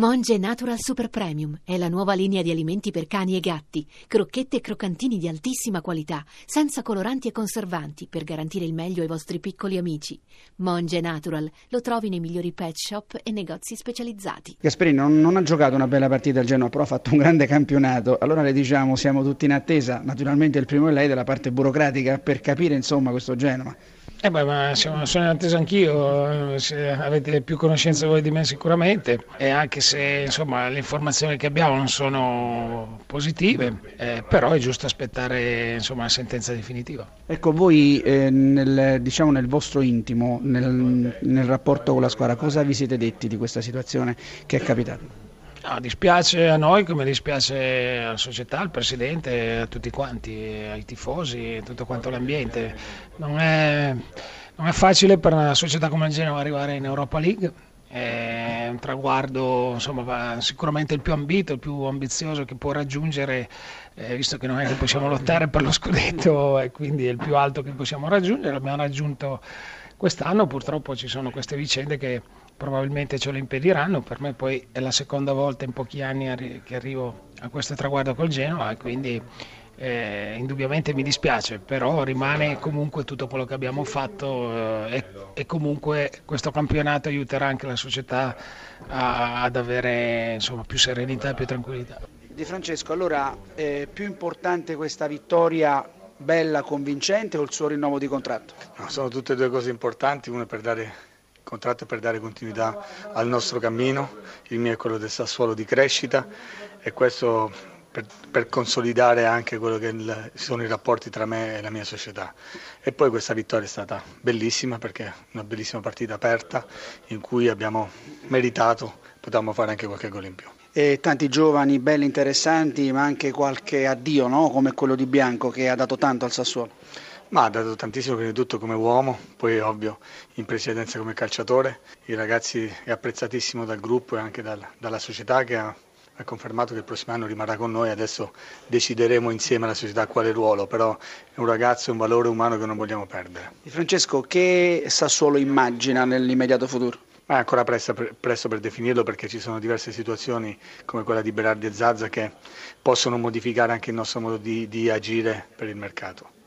Monge Natural Super Premium è la nuova linea di alimenti per cani e gatti, crocchette e croccantini di altissima qualità, senza coloranti e conservanti, per garantire il meglio ai vostri piccoli amici. Monge Natural lo trovi nei migliori pet shop e negozi specializzati. Gasperini non, non ha giocato una bella partita al Genoa, però ha fatto un grande campionato. Allora le diciamo, siamo tutti in attesa, naturalmente il primo è lei della parte burocratica, per capire insomma questo Genoa. Eh beh, ma siamo, sono in attesa anch'io, se avete più conoscenza voi di me sicuramente, e anche se insomma, le informazioni che abbiamo non sono positive, eh, però è giusto aspettare insomma, la sentenza definitiva. Ecco, voi eh, nel, diciamo, nel, vostro intimo, nel, nel rapporto con la squadra, cosa vi siete detti di questa situazione che è capitata? No, dispiace a noi come dispiace alla società, al presidente, a tutti quanti, ai tifosi, a tutto quanto l'ambiente. Non è, non è facile per una società come il Genova arrivare in Europa League, è un traguardo insomma, sicuramente il più ambito, il più ambizioso che può raggiungere, eh, visto che non è che possiamo lottare per lo scudetto e quindi è il più alto che possiamo raggiungere, l'abbiamo raggiunto quest'anno, purtroppo ci sono queste vicende che probabilmente ce lo impediranno, per me poi è la seconda volta in pochi anni che arrivo a questo traguardo col Genoa e quindi eh, indubbiamente mi dispiace, però rimane comunque tutto quello che abbiamo fatto eh, e, e, comunque questo campionato aiuterà anche la società a, ad avere insomma, più serenità e più tranquillità. Di Francesco, allora è più importante questa vittoria bella, convincente o il suo rinnovo di contratto? No, sono tutte e due cose importanti, una per dare contratto per dare continuità al nostro cammino, il mio è quello del Sassuolo di crescita e questo per, per consolidare anche quello che il, sono i rapporti tra me e la mia società. E poi questa vittoria è stata bellissima perché una bellissima partita aperta in cui abbiamo meritato, potevamo fare anche qualche gol in più. E tanti giovani belli interessanti, ma anche qualche addio, no? come quello di Bianco che ha dato tanto al Sassuolo. Ma ha dato tantissimo prima di tutto come uomo, poi ovvio in precedenza come calciatore. Il ragazzo è apprezzatissimo dal gruppo e anche dal, dalla società che ha, ha, confermato che il prossimo anno rimarrà con noi, adesso decideremo insieme alla società quale ruolo, però è un ragazzo, un valore umano che non vogliamo perdere. Di Francesco, che Sassuolo immagina nell'immediato futuro? Ma è ancora presto per, presto per, definirlo perché ci sono diverse situazioni come quella di Berardi e Zazza che possono modificare anche il nostro modo di, di agire per il mercato.